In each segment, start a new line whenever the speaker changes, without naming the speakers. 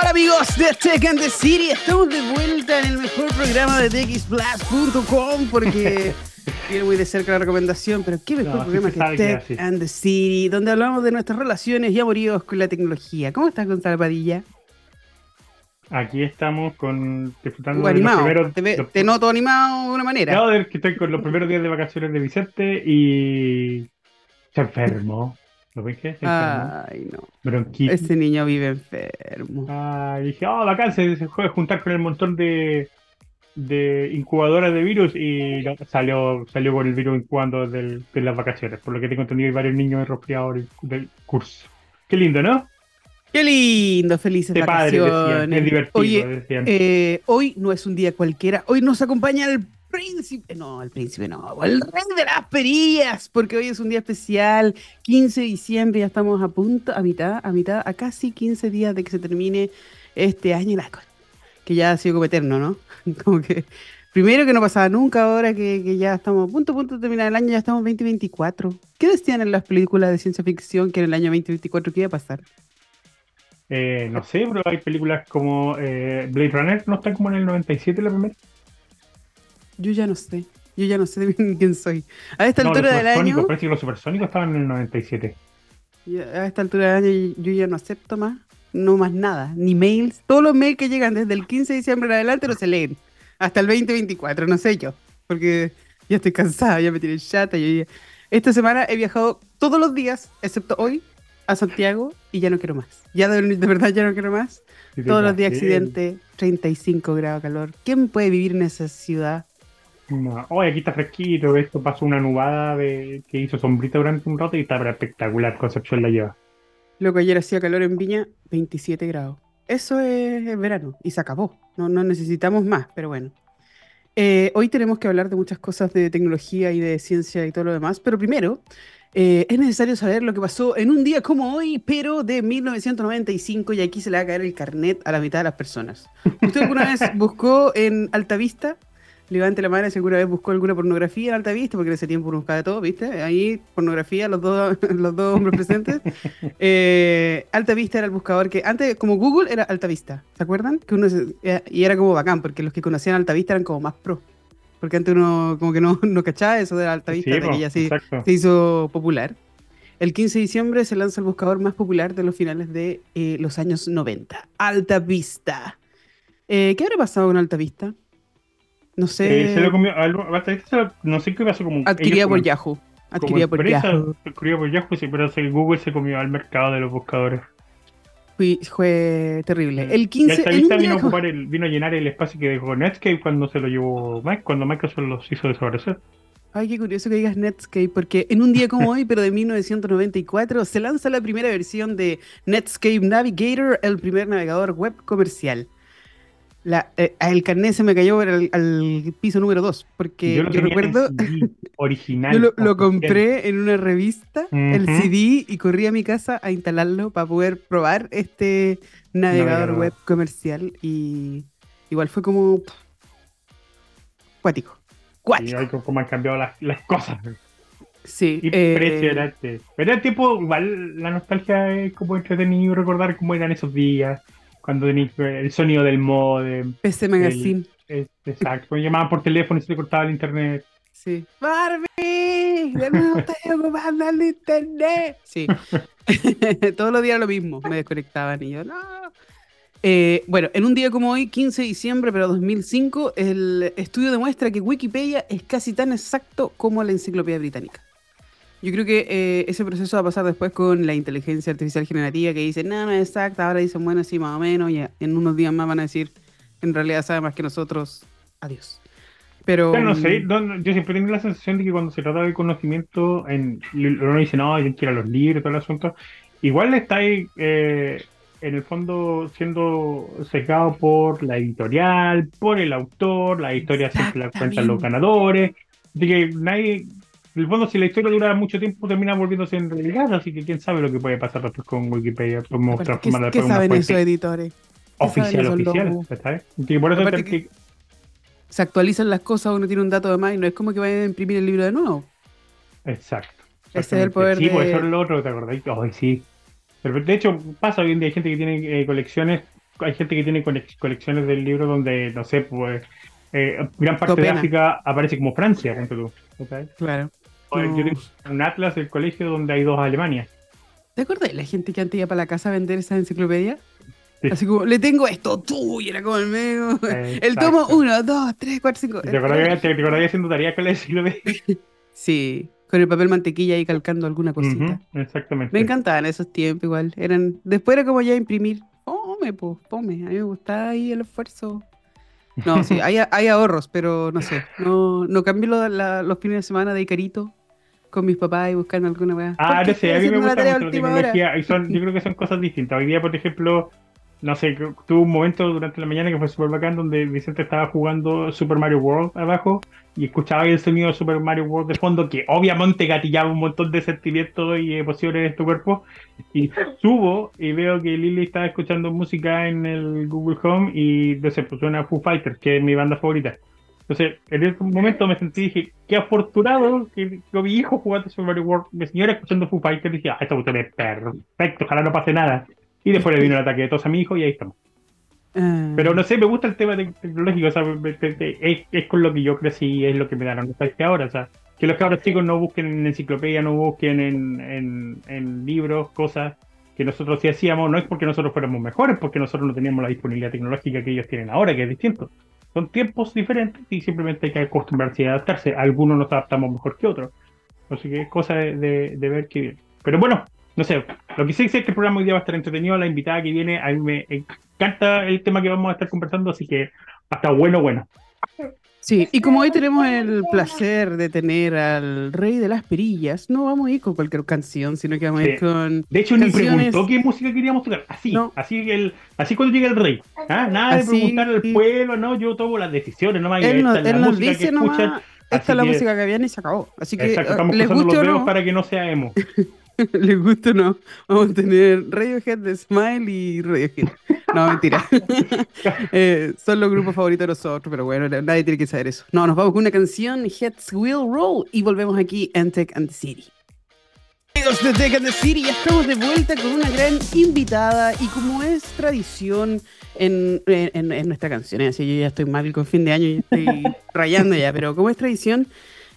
Hola amigos de Tech and the City, estamos de vuelta en el mejor programa de TXBlast.com porque viene muy de cerca la recomendación, pero qué mejor
No,
programa que Tech and the City, donde hablamos de nuestras relaciones y amoríos con la tecnología. ¿Cómo estás, Gonzalo Padilla?
Aquí estamos con disfrutando de los primeros.
te, ve-
los-
te noto animado de una manera.
Que estoy con los primeros días de vacaciones de Vicente y se enfermó. ¿Lo.
Ay, no,
Bronquitis.
ese niño vive enfermo.
Ah, dije, oh, bacán, se, se fue a juntar con el montón de, de incubadoras de virus y salió, salió con el virus incubando del, de las vacaciones. Por lo que tengo entendido, hay varios niños resfriados del, curso. Qué lindo, ¿no?
Qué lindo, felices
De padre, decían.
vacaciones.
Es divertido,
Oye,
decían.
Eh, hoy no es un día cualquiera. Hoy nos acompaña el príncipe. No, el príncipe no. El rey de las perillas. Porque hoy es un día especial. 15 de diciembre. Ya estamos a punto, a mitad, a mitad, a casi 15 días de que se termine este año. la Que ya ha sido como eterno, ¿no? Como que. Primero que no pasaba nunca, ahora que, ya estamos a punto, punto de terminar el año, ya estamos en 2024. ¿Qué decían en las películas de ciencia ficción que en el año 2024 qué iba a pasar?
Eh, no sé, pero hay películas como eh, Blade Runner, ¿no está como en el 97 la primera?
Yo ya no sé. Yo ya no sé de quién soy. A esta
No,
altura del año.
parece que los supersónicos estaban en el 97.
Ya, A esta altura del año yo ya no acepto más, no más nada, ni mails. Todos los mails que llegan desde el 15 de diciembre en adelante no se leen. Hasta el 2024, no sé yo. Porque ya estoy cansada, ya me tienen chata. Yo ya- Esta semana he viajado todos los días, excepto hoy, a Santiago y ya no quiero más. Ya de, de verdad ya no quiero más.
Sí,
Todos los días accidente, 35 grados de calor. ¿Quién puede vivir en esa ciudad?
No. Oye, aquí está fresquito, esto pasó una nubada de, que hizo sombrita durante un rato y está espectacular, Concepción la lleva.
Luego ayer hacía calor en Viña, 27 grados. Eso es verano y se acabó. No, no necesitamos más, pero bueno. Eh, hoy tenemos que hablar de muchas cosas de tecnología y de ciencia y todo lo demás, pero primero eh, es necesario saber lo que pasó en un día como hoy, pero de 1995 y aquí se le va a caer el carnet a la mitad de las personas. ¿Usted alguna vez buscó en Altavista? Levante la mano si alguna vez buscó alguna pornografía en Altavista, porque en ese tiempo uno buscaba de todo, ¿viste? Ahí, pornografía, los dos, los dos hombres presentes. Eh, Alta Vista era el buscador que antes, como Google, era Alta Vista. ¿Se acuerdan? Que uno se- eh, y era como bacán, porque los que conocían Alta Vista eran como más pro. Porque antes uno como que no, no cachaba eso de la Alta Vista,
Sí,
de
po,
que ya se, se hizo popular. El 15 de diciembre se lanza el buscador más popular de los finales de eh, los años 90. Alta Vista. Eh, ¿Qué habrá pasado con Alta Vista? No sé.
Eh, se lo comió, no sé qué pasó como.
adquirida por
como-
Yahoo. Adquirida por
empresa,
Yahoo.
adquirida por Yahoo, sí, pero Google se comió al mercado de los buscadores.
Fue terrible. El 15
Alta
en
Vista
un
vino a,
día como-
ocupar el, vino a llenar el espacio que dejó Netscape cuando se lo llevó Mike, cuando Microsoft los hizo desaparecer.
Ay, qué curioso que digas Netscape, porque en un día como hoy, pero de 1994, se lanza la primera versión de Netscape Navigator, el primer navegador web comercial. La, eh, el carnet se me cayó al, al piso número 2, porque yo,
lo
recuerdo,
original.
yo lo, compré en una revista, el
Ujú.
CD, y corrí a mi casa a instalarlo para poder probar este navegador, web comercial. Y igual fue como... pff, cuático.
Y
Cuático.
hay como han cambiado las, las cosas.
Sí. eh,
Impresionante. Pero el tiempo, igual la nostalgia es como entretenido recordar cómo eran esos días, cuando tenías el sonido del modem.
PC Magazine.
es- exacto, cuando llamaban por teléfono y se le cortaba el internet.
Sí. Barbie, de nuevo estoy ocupando el internet. Sí. Todos los días lo mismo. Me desconectaban y yo, no. Eh, bueno, en un día como hoy, 15 de diciembre, pero 2005, el estudio demuestra que Wikipedia es casi tan exacto como la enciclopedia británica. Yo creo que eh, ese proceso va a pasar después con la inteligencia artificial generativa que dice, no, no es exacta, ahora dicen, bueno, sí, más o menos, y en unos días más van a decir, en realidad sabe más que nosotros, adiós. Pero,
Pero no sé,
mm,
no- no, yo siempre tengo la sensación de que cuando se trata de conocimiento, en, uno dice, no, yo quiero los libros, todo el asunto. Igual está ahí, eh, en el fondo, siendo sesgado por la editorial, por el autor, la historia siempre la cuentan los ganadores. De que nadie, en el fondo, si la historia dura mucho tiempo, termina volviéndose en realidad, así que quién sabe lo que puede pasar después con Wikipedia, cómo
¿Qué,
transformarla
qué
una
saben esos editores? ¿Qué
oficial, oficial, que-
Se actualizan las cosas, uno tiene un dato de más y no es como que vayan a imprimir el libro de nuevo.
Exacto.
Ese es el poder
Sí,
de-
pues eso es lo otro, ¿te acordás? Ay, sí. Pero de hecho, pasa hoy en día hay gente que tiene eh, colecciones hay gente que tiene colecciones del libro donde, no sé, pues eh, gran parte de África aparece como Francia, tú.
Claro.
Yo tengo un atlas del colegio donde hay dos Alemanias.
¿Te acuerdas de la gente que antes iba para la casa a vender esa enciclopedia? Así como, le tengo esto, tú, y era como el medio. El tomo 1, 2, 3, 4, 5.
¿Te acordás haciendo tareas con la enciclopedia?
Sí, con el papel mantequilla ahí calcando alguna cosita.
exactamente.
Me encantaban esos tiempos igual. Eran, después era como ya imprimir. Pome, pues, pome. A mí me gustaba ahí el esfuerzo. No, sí, hay, hay ahorros, pero no sé. No, no cambio los fines de semana de Icarito con mis papás y buscando alguna weá.
Ah, no sé, a mí me gusta mucho la tecnología. Y son, yo creo que son cosas distintas. Hoy día, por ejemplo, no sé, tuve un momento durante la mañana que fue súper bacán donde Vicente estaba jugando Super Mario World abajo y escuchaba el sonido de Super Mario World de fondo que obviamente gatillaba un montón de sentimientos y emociones en tu cuerpo y subo y veo que Lily estaba escuchando música en el Google Home y no sé, pues suena Foo Fighters que es mi banda favorita entonces en ese momento me sentí dije qué afortunado que, mi hijo jugando Super Mario World mi señora escuchando Foo Fighters dije ah, esto es perfecto ojalá no pase nada y después le vino el ataque de tos a mi hijo y ahí estamos. Ah. Pero no sé, me gusta el tema tecnológico, o sea, es, con lo que yo crecí, es lo que me da la nostalgia ahora, o sea, que los cabros chicos no busquen en enciclopedia, no busquen en, en, libros, cosas que nosotros sí hacíamos, no es porque nosotros fuéramos mejores, porque nosotros no teníamos la disponibilidad tecnológica que ellos tienen ahora, que es distinto. Son tiempos diferentes y simplemente hay que acostumbrarse y adaptarse. Algunos nos adaptamos mejor que otros. Así que es cosa de, de ver qué bien. Pero bueno, no sé, lo que sí es que el programa hoy día va a estar entretenido, la invitada que viene, a mí me encanta el tema que vamos a estar conversando, así que hasta bueno, bueno.
Sí, y como hoy tenemos el placer de tener al rey de las perillas, no vamos a ir con cualquier canción, sino que vamos a ir con.
De hecho, ni preguntó qué música queríamos tocar. Así, así, el, así cuando llega el rey. ¿ah? Nada de preguntar al pueblo, no, yo tomo las decisiones, no
él, no, él nos dice nomás, esta es la música que viene y se acabó. Así que,
exacto, estamos les los dedos para que no sea emo.
¿Les gusta o no? Vamos a tener Radiohead de Smile y Radiohead. No, mentira. eh, son los grupos favoritos de nosotros, pero bueno, nadie tiene que saber eso. No, nos vamos con una canción, Heads Will Roll, y volvemos aquí en Tech and the City. Amigos de Tech and the City, ya estamos de vuelta con una gran invitada, y como es tradición en, en, nuestra canción, así yo ya estoy mal con fin de año, y estoy rayando ya, pero como es tradición,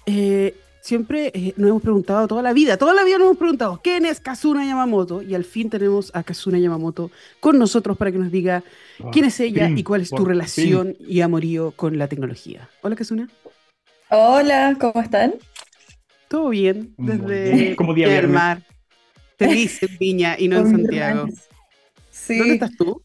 eh, siempre eh, nos hemos preguntado toda la vida, toda la vida nos hemos preguntado, ¿quién es Kazuna Yamamoto? Y al fin tenemos a Kazuna Yamamoto con nosotros para que nos diga ah, quién es ella y cuál es tu relación y amorío con la tecnología. Hola Kazuna.
Hola, ¿cómo están?
Todo bien, desde el mar. Feliz en Viña y no en Santiago. ¿Dónde estás tú?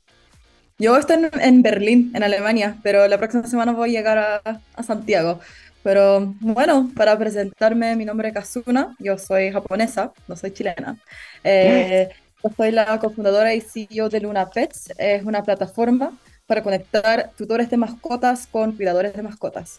Yo estoy en, Berlín, en Alemania, pero la próxima semana voy a llegar a, a Santiago. Pero bueno, para presentarme, mi nombre es Kazuna, yo soy japonesa, no soy chilena. Eh, yo soy la cofundadora y CEO de Luna Pets, es una plataforma para conectar tutores de mascotas con cuidadores de mascotas.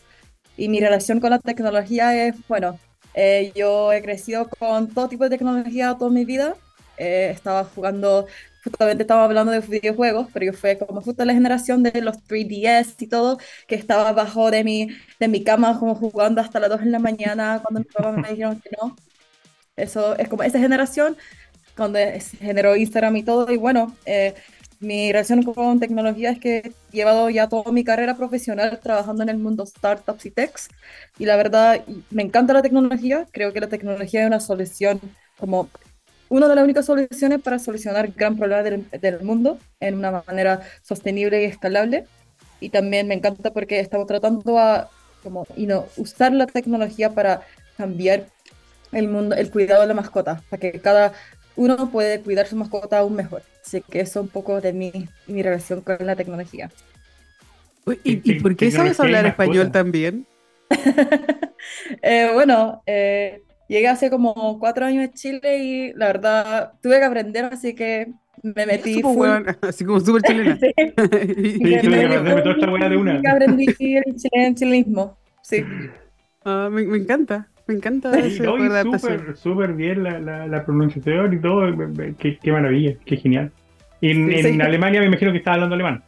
Y mi relación con la tecnología es, bueno, eh, yo he crecido con todo tipo de tecnología toda mi vida. Eh, estaba jugando justamente estaba hablando de videojuegos, pero yo fue como justo la generación de los 3DS y todo, que estaba abajo de mi, de mi cama como jugando hasta las 2 de la mañana cuando mis papás me dijeron que no. Eso es como esa generación cuando se generó Instagram y todo, y bueno, eh, mi relación con tecnología es que he llevado ya toda mi carrera profesional trabajando en el mundo startups y techs, y la verdad me encanta la tecnología, creo que la tecnología es una solución como una de las únicas soluciones para solucionar gran problema del, del, mundo en una manera sostenible y escalable. Y también me encanta porque estamos tratando a como, y no, usar la tecnología para cambiar el mundo, el cuidado de la mascota, para que cada uno puede cuidar su mascota aún mejor. Así que eso es un poco de mi, mi relación con la tecnología.
¿Y, ¿y por qué sabes hablar español también?
eh, bueno, eh, Llegué hace como cuatro años a Chile y la verdad tuve que aprender, así que me metí.
Full... así como súper chilena. sí,
sí, que aprendí el chilenismo, sí.
Ah, me, me, encanta, me encanta.
Sí, súper, súper bien la, la, la, pronunciación y todo. Qué, qué maravilla, qué genial. Y en, en Alemania me imagino que estás hablando alemán.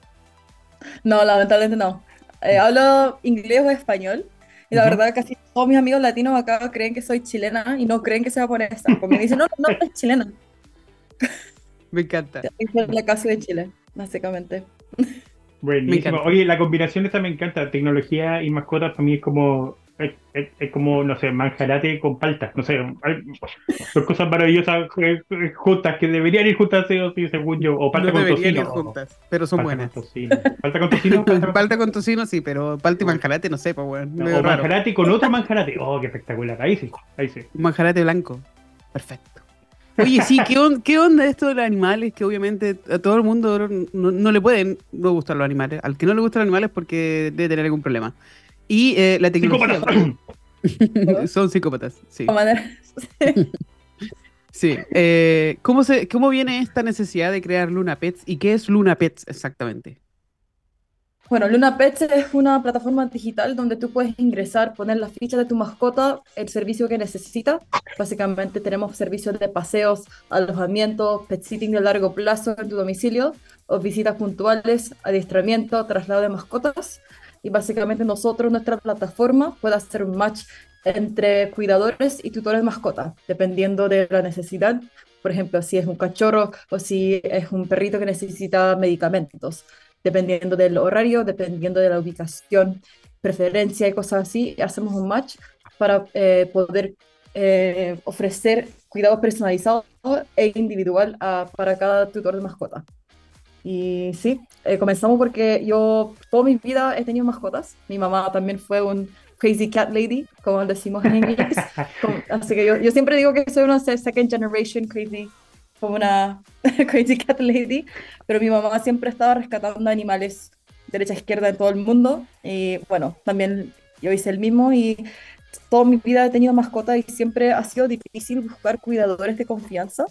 No, lamentablemente no. Eh, hablo inglés o español. Y la verdad, casi todos mis amigos latinos acá creen que soy chilena y no creen que sea por esta. Porque me dicen, no, no, no es chilena.
Me encanta.
Es la casa de Chile, básicamente.
Buenísimo. Oye, la combinación esta me encanta. Tecnología y mascotas para mí es como, es, es- es como, no sé, manjarate con palta. No sé, hay- son cosas maravillosas eh, eh, juntas que deberían ir juntas, sí o sí, según yo. O palta
No
con
deberían
tocino.
ir juntas, pero son
Palta
buenas.
con tocino. Palta con tocino. palta con-
Palta con tocino, sí, pero palta y manjarate, no sé, pues bueno,
No, o
raro.
manjarate con otro manjarate. Oh, qué espectacular. Ahí sí, ahí sí.
Manjarate blanco. Perfecto. Oye, sí, ¿qué, on- qué onda esto de los animales? Que obviamente a todo el mundo no, no le pueden no gustar los animales. Al que no le gustan los animales porque debe tener algún problema. Y eh, la tecnología.
Psicópatas.
Son psicópatas, sí. Sí. Eh, ¿cómo, se, ¿Cómo viene esta necesidad de crear Luna Pets? ¿Y qué es Luna Pets exactamente?
Bueno, Luna Pets es una plataforma digital donde tú puedes ingresar, poner la ficha de tu mascota, el servicio que necesita. Básicamente tenemos servicios de paseos, alojamiento, pet sitting de largo plazo en tu domicilio, o visitas puntuales, adiestramiento, traslado de mascotas. Y básicamente nosotros, nuestra plataforma, puede hacer un match entre cuidadores y tutores de mascotas, dependiendo de la necesidad. Por ejemplo, si es un cachorro o si es un perrito que necesita medicamentos dependiendo del horario, dependiendo de la ubicación, preferencia y cosas así, hacemos un match para eh, poder eh, ofrecer cuidados personalizados e individual a- para cada tutor de mascota. Y sí, eh, comenzamos porque yo toda mi vida he tenido mascotas. Mi mamá también fue un crazy cat lady, como decimos en inglés. Como- así que yo, yo siempre digo que soy una se- second generation crazy, como una crazy cat lady, pero mi mamá siempre estaba rescatando animales derecha a izquierda en todo el mundo. Y bueno, también yo hice el mismo y toda mi vida he tenido mascotas y siempre ha sido difícil buscar cuidadores de confianza.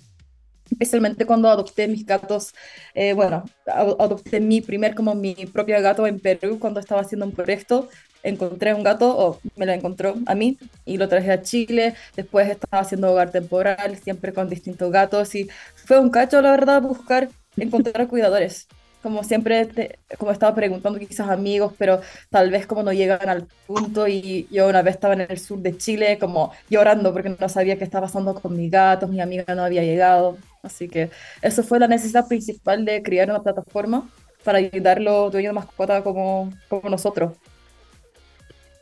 Especialmente cuando adopté mis gatos, eh, bueno, adopté mi primer como mi propio gato en Perú cuando estaba haciendo un proyecto encontré un gato, o me lo encontró a mí, y lo traje a Chile. Después estaba haciendo hogar temporal, siempre con distintos gatos, y fue un cacho, la verdad, buscar, encontrar cuidadores. Como siempre, te- como estaba preguntando quizás amigos, pero tal vez como no llegan al punto, y yo una vez estaba en el sur de Chile, como llorando porque no sabía qué estaba pasando con mis gatos, mi amiga no había llegado. Así que eso fue la necesidad principal de crear una plataforma para ayudar a los dueños de mascota como, como nosotros.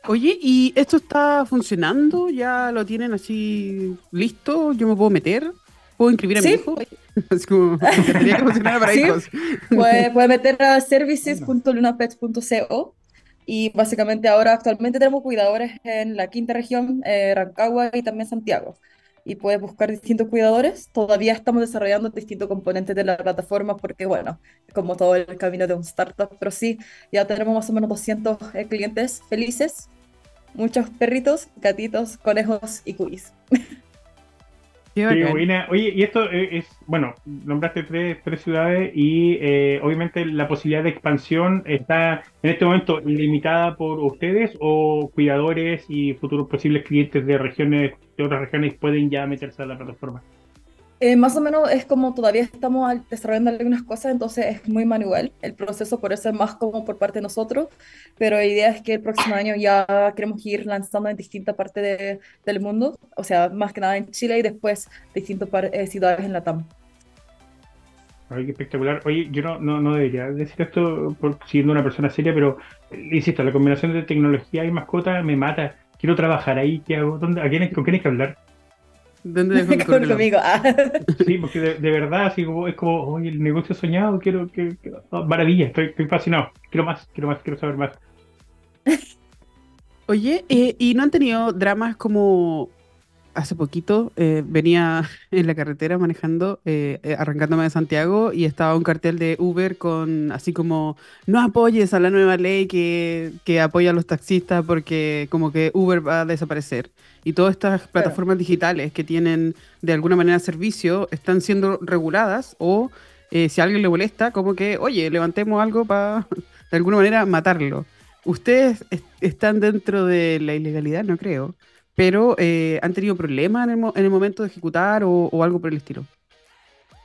Oye, ¿y esto está funcionando? ¿Ya lo tienen así listo? ¿Yo me puedo meter? ¿Puedo inscribir a mi hijo? Es como, que funcionara para
Sí.
hijos.
Puede, puede meter a services.lunapets.co y básicamente ahora actualmente tenemos cuidadores en la quinta región, eh, Rancagua y también Santiago. Y puedes buscar distintos cuidadores. Todavía estamos desarrollando distintos componentes de la plataforma porque, bueno, como todo el camino de un startup, pero sí, ya tenemos más o menos 200 eh, clientes felices, muchos perritos, gatitos, conejos y cuis.
Qué
Qué
bacán.
buena. Oye, y esto eh, es, bueno, nombraste tres, tres ciudades y eh, obviamente la posibilidad de expansión está en este momento limitada por ustedes o cuidadores y futuros posibles clientes de regiones, otras regiones pueden ya meterse a la plataforma.
Eh, más o menos es como todavía estamos desarrollando algunas cosas, entonces es muy manual el proceso, por eso es más como por parte de nosotros, pero la idea es que el próximo año ya queremos ir lanzando en distintas partes de- del mundo, o sea, más que nada en Chile y después distintas eh, ciudades en Latam.
Ay, qué espectacular. Oye, yo no, no, no debería decir esto por siendo una persona seria, pero eh, insisto, la combinación de tecnología y mascota me mata. Quiero trabajar ahí. ¿Qué hago? ¿Dónde, a quién, ¿Con quién hay que hablar?
¿Dónde dejo mi
Con- conmigo. ah.
Sí, porque de, de verdad, así como, es como, oye, el negocio soñado, quiero, que maravilla, estoy, estoy fascinado. Quiero más, quiero más, quiero saber más.
Oye, eh, ¿y no han tenido dramas como hace poquito? eh, venía en la carretera manejando, eh, eh, arrancándome de Santiago y estaba un cartel de Uber con así como no apoyes a la nueva ley que, que apoya a los taxistas porque como que Uber va a desaparecer. Y todas estas plataformas digitales que tienen de alguna manera servicio están siendo reguladas o eh, si a alguien le molesta, como que, oye, levantemos algo para de alguna manera matarlo. Ustedes est- están dentro de la ilegalidad, no creo, pero eh, ¿han tenido problemas en el, en el momento de ejecutar o, o algo por el estilo?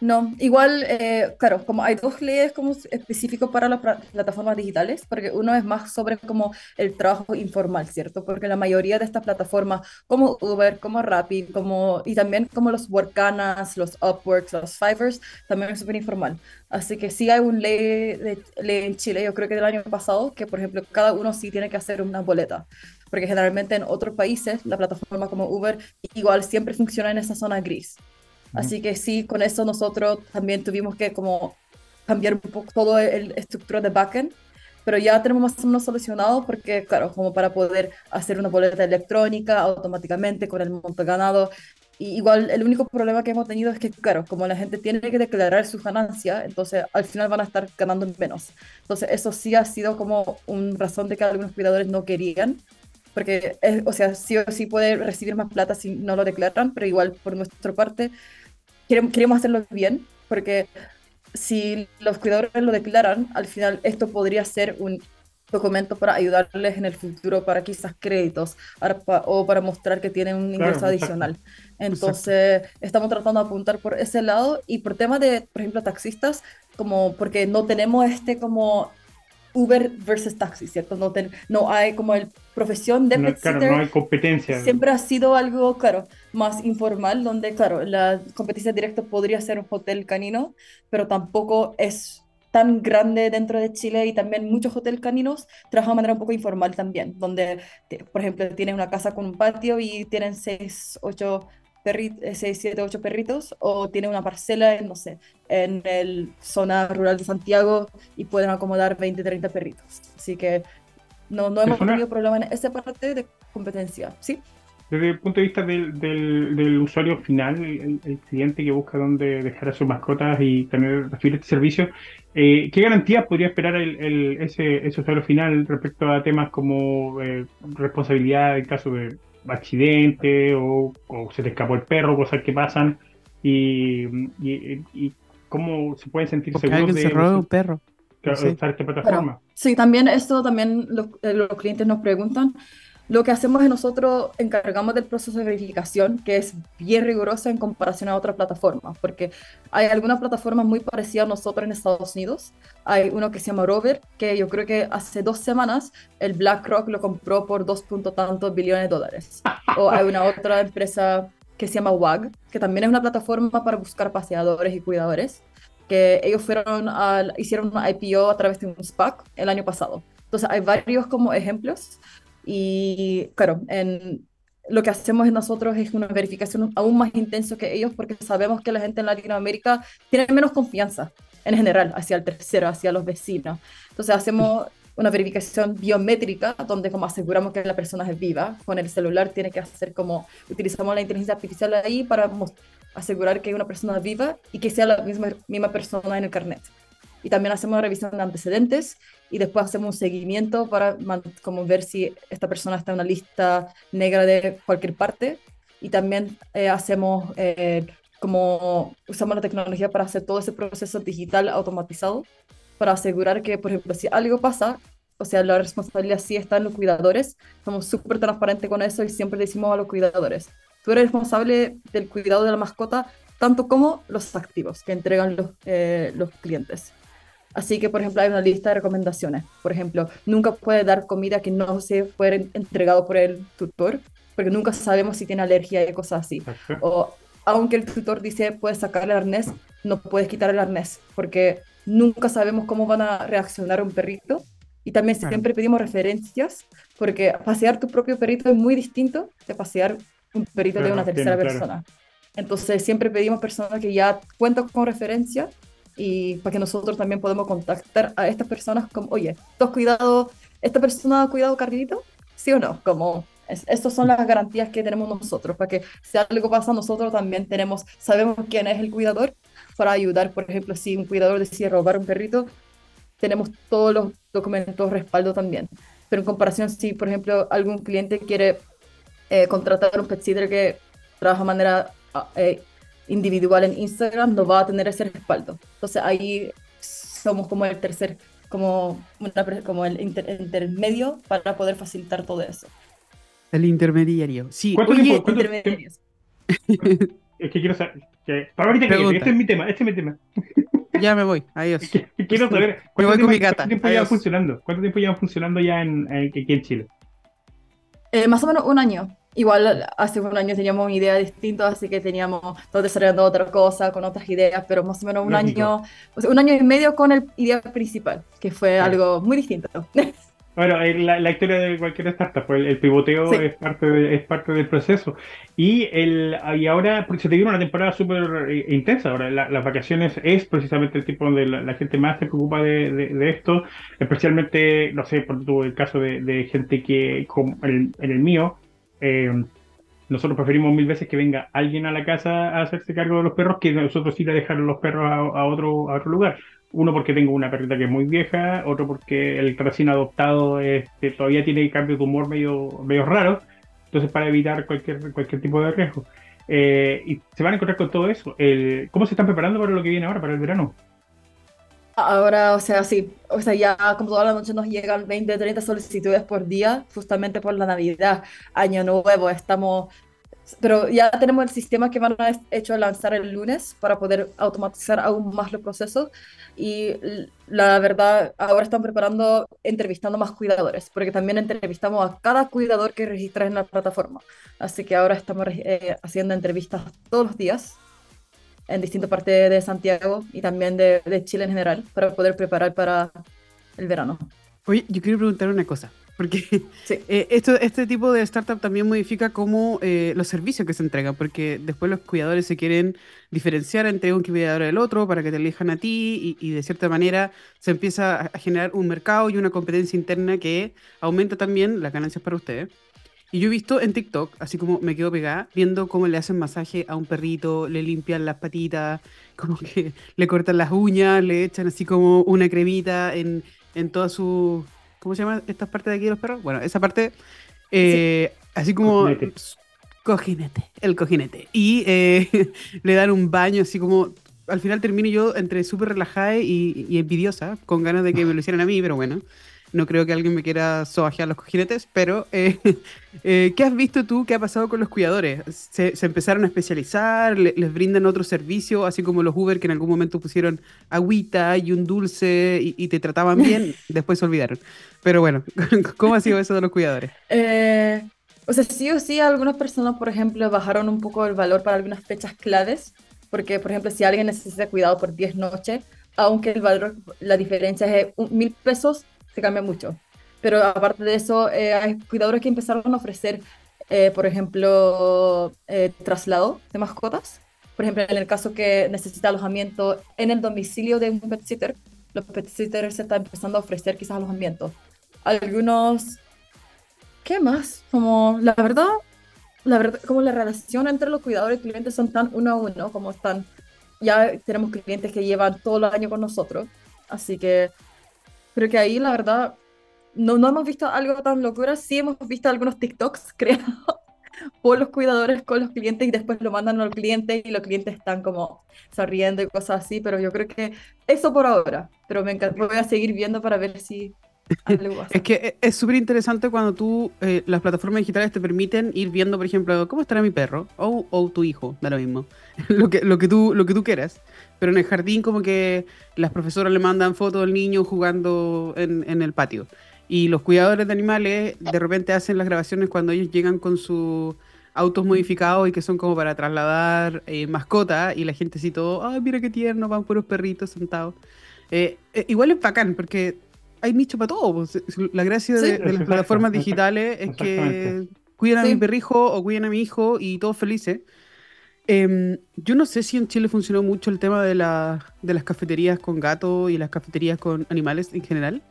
No, igual, eh, claro, como hay dos leyes como específicos para las plataformas digitales, porque uno es más sobre como el trabajo informal, ¿cierto? Porque la mayoría de estas plataformas, como Uber, como Rappi, como, y también como los Workanas, los Upworks, los Fivers, también es súper informal. Así que sí hay una ley, de, ley en Chile, yo creo que del año pasado, que por ejemplo cada uno sí tiene que hacer una boleta, porque generalmente en otros países la plataforma como Uber igual siempre funciona en esa zona gris. Así que sí, con eso nosotros también tuvimos que como cambiar un poco todo el estructura de backend, pero ya tenemos más o menos solucionado porque, claro, como para poder hacer una boleta electrónica automáticamente con el monto ganado. Y igual el único problema que hemos tenido es que, claro, como la gente tiene que declarar sus ganancias, entonces al final van a estar ganando menos. Entonces eso sí ha sido como una razón de que algunos cuidadores no querían, porque, es, o sea, sí o sí puede recibir más plata si no lo declaran, pero igual por nuestra parte queremos, queremos hacerlo bien, porque si los cuidadores lo declaran, al final esto podría ser un documento para ayudarles en el futuro para quizás créditos para- pa- o para mostrar que tienen un ingreso
Claro,
adicional. Entonces, estamos tratando de apuntar por ese lado y por tema de, por ejemplo, taxistas, como porque no tenemos este como Uber versus taxi, ¿cierto? No, ten- no hay como el profesión de
No, claro, no hay competencia.
siempre ha sido algo, claro, más informal, donde, claro, la competencia directa podría ser un hotel canino, pero tampoco es tan grande dentro de Chile y también muchos hoteles caninos trabajan de manera un poco informal también, donde, por ejemplo, tienen una casa con un patio y tienen seis, ocho perritos, seis, siete, ocho perritos, o tienen una parcela, en, no sé, en el zona rural de Santiago y pueden acomodar 20, 30 perritos. Así que no, no hemos tenido problema en esa parte de competencia, ¿sí?
Desde el punto de vista del, del, del usuario final, el, el cliente que busca dónde dejar a sus mascotas y tener, recibir este servicio, eh, ¿qué garantías podría esperar el, el- ese, ese usuario final respecto a temas como eh, responsabilidad en caso de accidente o, o se te escapó el perro, cosas que pasan? Y, y, y cómo se pueden sentir
Porque
seguros de
se roba un perro.
usar,
sí.
usar esta plataforma?
Sí, también esto también los, eh, los clientes nos preguntan. Lo que hacemos es nosotros encargamos del proceso de verificación, que es bien riguroso en comparación a otras plataformas, porque hay algunas plataformas muy parecidas a nosotros en Estados Unidos. Hay uno que se llama Rover, que yo creo que hace dos semanas el BlackRock lo compró por dos punto tantos billones de dólares. O hay una otra empresa que se llama WAG, que también es una plataforma para buscar paseadores y cuidadores, que ellos fueron hicieron una IPO a través de un SPAC el año pasado. Entonces hay varios como ejemplos y claro, en, lo que hacemos nosotros es una verificación aún más intensa que ellos porque sabemos que la gente en Latinoamérica tiene menos confianza en general hacia el tercero, hacia los vecinos. Entonces hacemos una verificación biométrica donde como aseguramos que la persona es viva. Con el celular tiene que hacer como, utilizamos la inteligencia artificial ahí para asegurar que una persona viva y que sea la misma, misma persona en el carnet. Y también hacemos una revisión de antecedentes y después hacemos un seguimiento para como ver si esta persona está en una lista negra de cualquier parte. Y también eh, hacemos eh, como usamos la tecnología para hacer todo ese proceso digital automatizado para asegurar que, por ejemplo, si algo pasa, o sea, la responsabilidad sí está en los cuidadores, somos súper transparentes con eso y siempre decimos a los cuidadores, tú eres responsable del cuidado de la mascota tanto como los activos que entregan los, eh, los clientes. Así que, por ejemplo, hay una lista de recomendaciones. Por ejemplo, nunca puede dar comida que no se fue entregado por el tutor, porque nunca sabemos si tiene alergia y cosas así. O aunque el tutor dice puedes sacar el arnés, no puedes quitar el arnés, porque nunca sabemos cómo van a reaccionar un perrito. Y también
Claro.
siempre pedimos referencias, porque pasear tu propio perrito es muy distinto de pasear un perrito de
Claro,
una tercera
claro.
persona. Entonces siempre pedimos personas que ya cuentan con referencia y para que nosotros también podamos contactar a estas personas como, oye, ¿tú has cuidado, esta persona ha cuidado Carlito? ¿Sí o no? Como, es- estas son las garantías que tenemos nosotros, para que si algo pasa nosotros también tenemos, sabemos quién es el cuidador para ayudar, por ejemplo, si un cuidador decide robar un perrito, tenemos todos los documentos respaldo también. Pero en comparación, si por ejemplo algún cliente quiere eh, contratar un pet sitter que trabaja de manera ah, eh, individual en Instagram, no va a tener ese respaldo. Entonces ahí somos como el tercer, como, una pre- como el inter- intermedio para poder facilitar todo eso.
El intermediario. Sí,
¿Cuánto
oye,
tiempo- cuánto
Intermediarios.
Es que quiero saber, Que, ahorita que este es mi tema, este es mi tema.
Ya me voy, adiós.
Quiero saber
cuánto,
tiempo,
mi gata.
¿cuánto tiempo lleva funcionando. ¿Cuánto tiempo lleva funcionando ya en, aquí en Chile?
Eh, más o menos un año. Igual hace un año teníamos una idea distinta, así que teníamos todo desarrollando otra cosa, con otras ideas, pero más o menos un año, un año y medio con la idea principal, que fue algo muy distinto.
Bueno, la, historia de cualquier startup, pues el, pivoteo es, parte es parte del proceso. Y, el, y ahora, porque se te viene una temporada súper eh, intensa, ahora las vacaciones es precisamente el tipo donde la, gente más se preocupa de, esto, especialmente, no sé, por tu, el caso de, gente que, como en el, mío, eh, nosotros preferimos mil veces que venga alguien a la casa a hacerse cargo de los perros que nosotros ir a dejar los perros a, otro, a otro lugar. Uno porque tengo una perrita que es muy vieja, otro porque el recién adoptado este, todavía tiene cambios de humor medio, medio raros, entonces para evitar cualquier, cualquier tipo de riesgo. Eh, y se van a encontrar con todo eso. ¿Cómo se están preparando para lo que viene ahora, para el verano?
Ahora, o sea, sí, o sea, ya como toda la noche nos llegan 20, 30 solicitudes por día, justamente por la Navidad, Año Nuevo, estamos pero ya tenemos el sistema que van a hecho lanzar el lunes para poder automatizar aún más los procesos y la verdad ahora están preparando entrevistando más cuidadores porque también entrevistamos a cada cuidador que registra en la plataforma. Así que ahora estamos eh, haciendo entrevistas todos los días en distintas partes de Santiago y también de, de Chile en general para poder preparar para el verano.
Oye, yo quiero preguntar una cosa. Porque eh, esto, este tipo de startup también modifica cómo eh, los servicios que se entregan, porque después los cuidadores se quieren diferenciar entre un cuidador y el otro para que te elijan a ti y, de cierta manera se empieza a, generar un mercado y una competencia interna que aumenta también las ganancias para ustedes. Y yo he visto en TikTok, así como me quedo pegada, viendo cómo le hacen masaje a un perrito, le limpian las patitas, como que le cortan las uñas, le echan así como una cremita en, en toda su ¿Cómo se llama esta parte de aquí de los perros? Bueno, esa parte, eh, así como. Cojinete. el cojinete. Y eh, le dan un baño, así como. Al final termino yo entre súper relajada y, y envidiosa, con ganas de que me lo hicieran a mí, pero bueno. No creo que alguien me quiera sobajear los cojinetes, pero eh, eh, ¿qué has visto tú? ¿Qué ha pasado con los cuidadores? ¿Se, empezaron a especializar? ¿Les brindan otro servicio? Así como los Uber que en algún momento pusieron agüita y un dulce y, te trataban bien, después se olvidaron. Pero bueno, ¿cómo ha sido eso de los cuidadores?
Eh, o sea, sí o sí, algunas personas, por ejemplo, bajaron un poco el valor para algunas fechas claves, porque, por ejemplo, si alguien necesita cuidado por 10 noches, aunque el valor, la diferencia es mil pesos, se cambia mucho. Pero aparte de eso, eh, hay cuidadores que empezaron a ofrecer, eh, por ejemplo, eh, traslado de mascotas. Por ejemplo, en el caso que necesita alojamiento en el domicilio de un pet sitter, los pet sitters se están empezando a ofrecer quizás alojamiento. Algunos, ¿qué más? Como la verdad, la verdad, como la relación entre los cuidadores y clientes son tan uno a uno, como están, ya tenemos clientes que llevan todo el año con nosotros, así que Creo que ahí, la verdad, no, no hemos visto algo tan locura. Sí hemos visto algunos TikToks creados por los cuidadores con los clientes y después lo mandan a los clientes y los clientes están como sonriendo y cosas así, pero yo creo que eso por ahora. Pero me voy a seguir viendo para ver si
es que e, es súper interesante cuando tú, eh, las plataformas digitales te permiten ir viendo, por ejemplo, cómo estará mi perro o, o tu hijo, da lo mismo, lo, que, lo, que tú, lo que tú quieras. Pero en el jardín como que las profesoras le mandan fotos del niño jugando en, en el patio. Y los cuidadores de animales de repente hacen las grabaciones cuando ellos llegan con sus autos modificados y que son como para trasladar eh, mascotas y la gente así todo, ay, mira qué tierno, van puros perritos sentados. Eh, igual es bacán porque hay nicho para todo. Pues, la gracia de, las plataformas digitales es que cuidan a mi perrijo o cuidan a mi hijo y todos felices. Em, yo no sé si en Chile funcionó mucho el tema de, la, de las cafeterías con gatos y las cafeterías con animales en general.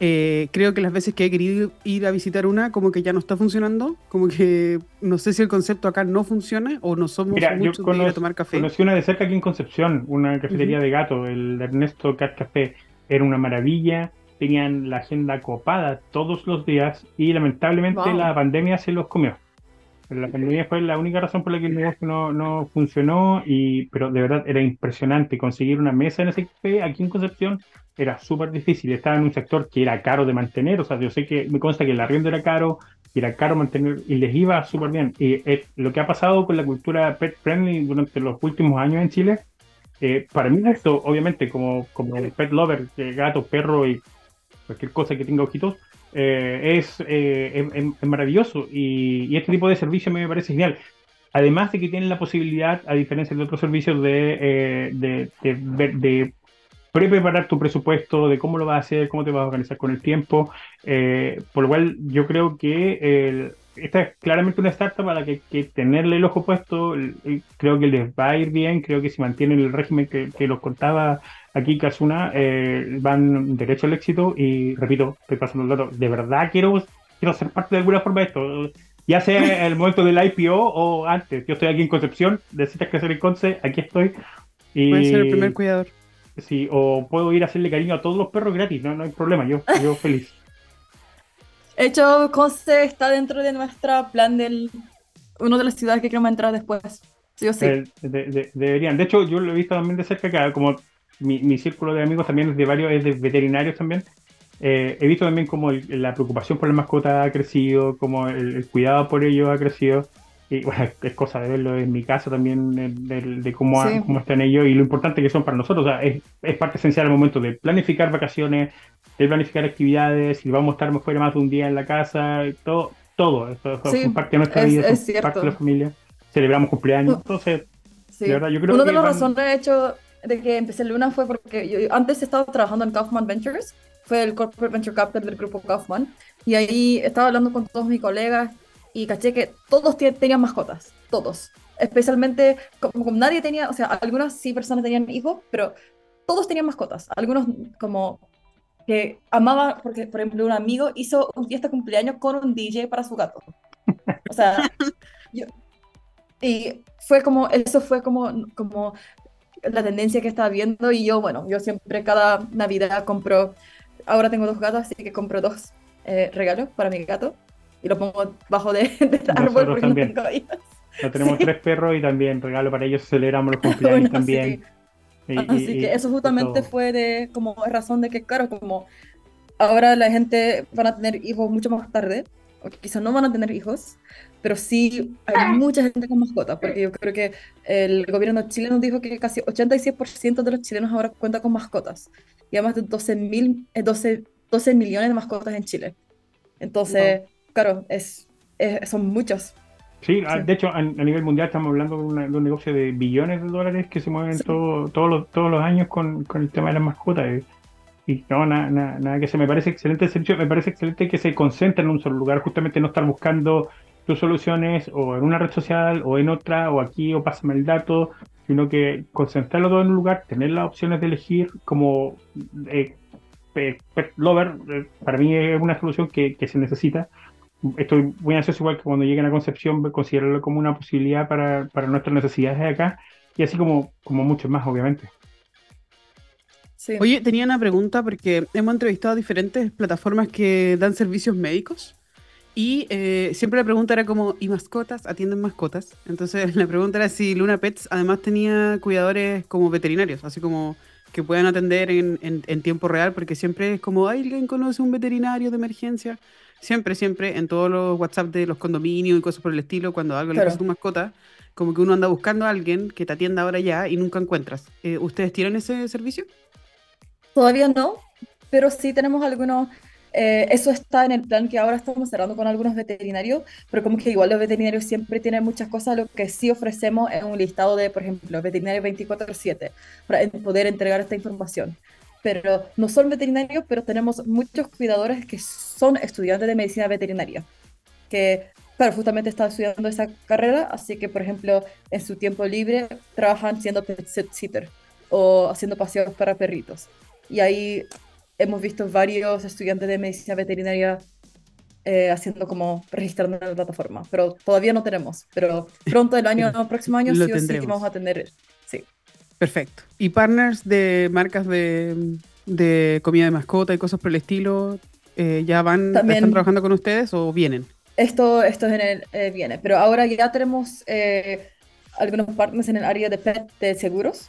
Eh, creo que las veces que he querido ir a visitar una, como que ya no está funcionando. Como que no sé si el concepto acá no funciona o no somos muchos de ir a tomar café.
Conocí una de cerca aquí en Concepción, una cafetería de gato, el Ernesto Cat Café. Era una maravilla tenían la agenda copada todos los días y lamentablemente la pandemia se los comió. La pandemia fue la única razón por la que el negocio no, no funcionó, y, pero de verdad era impresionante. Conseguir una mesa en ese café aquí en Concepción era súper difícil. Estaba en un sector que era caro de mantener. O sea, yo sé que me consta que el arriendo era caro, y era caro mantener y les iba súper bien. Y lo que ha pasado con la cultura pet friendly durante los últimos años en Chile, eh, para mí esto, obviamente, como, como el pet lover, gato, perro y cualquier cosa que tenga ojitos, eh, es, es, maravilloso y, este tipo de servicio me parece genial. Además de que tienen la posibilidad, a diferencia de otros servicios, de, de, de preparar tu presupuesto, de cómo lo vas a hacer, cómo te vas a organizar con el tiempo. Eh, por lo cual yo creo que esta es claramente una startup a la que que tenerle el ojo puesto. Creo que les va a ir bien, creo que si mantienen el régimen que, que los contaba aquí Kazuna, eh, van derecho al éxito. Y repito, estoy pasando el dato, de verdad quiero, quiero ser parte de alguna forma de esto. Ya sea el momento del IPO o antes. Yo estoy aquí en Concepción, necesitas crecer en Conce, aquí estoy.
Y... Puede ser el primer cuidador.
Sí, o puedo ir a hacerle cariño a todos los perros gratis, no, no hay problema, yo, yo feliz.
De hecho, Conce está dentro de nuestro plan del uno de las ciudades que queremos entrar después. Sí o sí.
deberían. De hecho, yo lo he visto también de cerca acá, como mi, mi, círculo de amigos también es de varios, es de veterinarios también. Eh, he visto también como la preocupación por la mascota ha crecido, como el cuidado por ellos ha crecido y bueno, es cosa de verlo en mi caso también, de, cómo, cómo, están ellos y lo importante que son para nosotros. O sea, es, es, parte esencial al momento de planificar vacaciones, de planificar actividades, si vamos a estar fuera más de un día en la casa, todo, todo. Eso, es parte de nuestra vida, es parte de la familia. Celebramos cumpleaños. Entonces, de verdad, yo creo
Una de las razones, de hecho, de que empecé Luna fue porque yo antes estaba trabajando en Kaufman Ventures, fue el Corporate Venture Capital del grupo Kaufman, y ahí estaba hablando con todos mis colegas y caché que todos tenían mascotas, todos. Especialmente, como, nadie tenía, o sea, algunas sí personas tenían hijos, pero todos tenían mascotas. Algunos como que amaba, porque por ejemplo un amigo hizo un fiesta cumpleaños con un DJ para su gato. O sea, yo, y fue como, eso fue como, como la tendencia que estaba viendo y yo, bueno, yo siempre cada Navidad compro, ahora tengo dos gatos, así que compro dos eh, regalos para mi gato y lo pongo bajo de, de árbol porque también. no tengo
tenemos tres perros y también regalo para ellos, celebramos los cumpleaños también.
Así que eso justamente fue de como razón de que, claro, como ahora la gente van a tener hijos mucho más tarde, o quizás no van a tener hijos, pero sí hay mucha gente con mascotas, porque yo creo que el gobierno chileno dijo que casi 86% de los chilenos ahora cuentan con mascotas, y hay más de 12, mil, 12, 12 millones de mascotas en Chile. Entonces, claro, es, son muchos.
Sí, ah, de hecho, a, nivel mundial estamos hablando de, un negocio de billones de dólares que se mueven todos, los, todos los años con, el tema de las mascotas. Y, no, nada, nada, que se me parece excelente me parece excelente que se concentren en un solo lugar, justamente no estar buscando tus soluciones o en una red social o en otra o aquí o pásame el dato, sino que concentrarlo todo en un lugar, tener las opciones de elegir como eh, Lover, eh, para mí es una solución que, que se necesita estoy muy ansioso igual que cuando lleguen a Concepción considerarlo como una posibilidad para, para nuestras necesidades de acá y así como, como muchos más, obviamente.
Oye, tenía una pregunta porque hemos entrevistado a diferentes plataformas que dan servicios médicos y eh, siempre la pregunta era como, ¿y mascotas? ¿Atienden mascotas? Entonces la pregunta era si Luna Pets además tenía cuidadores como veterinarios, así como que puedan atender en, en, en tiempo real, porque siempre es como, ¿alguien conoce un veterinario de emergencia? Siempre, siempre, en todos los WhatsApp de los condominios y cosas por el estilo, cuando algo le pasa a tu mascota, como que uno anda buscando a alguien que te atienda ahora ya y nunca encuentras. Eh, ¿Ustedes tienen ese servicio?
Todavía no, pero sí tenemos algunos. Eh, eso está en el plan que ahora estamos cerrando con algunos veterinarios, pero como que igual los veterinarios siempre tienen muchas cosas. Lo que sí ofrecemos es un listado de, por ejemplo, veterinarios 24-7 para poder entregar esta información pero no son veterinarios, pero tenemos muchos cuidadores que son estudiantes de medicina veterinaria, que, claro, justamente están estudiando esa carrera, así que, por ejemplo, en su tiempo libre trabajan siendo pet sitter o haciendo paseos para perritos. Y ahí hemos visto varios estudiantes de medicina veterinaria eh, haciendo como registrando en la plataforma, pero todavía no tenemos. Pero pronto, el año, el próximo año, sí o sí vamos a tener
Perfecto. ¿Y partners de marcas de, comida de mascota y cosas por el estilo eh, ya van, están trabajando con ustedes o vienen?
Esto, esto en el, eh, viene, pero ahora ya tenemos eh, algunos partners en el área de pet de seguros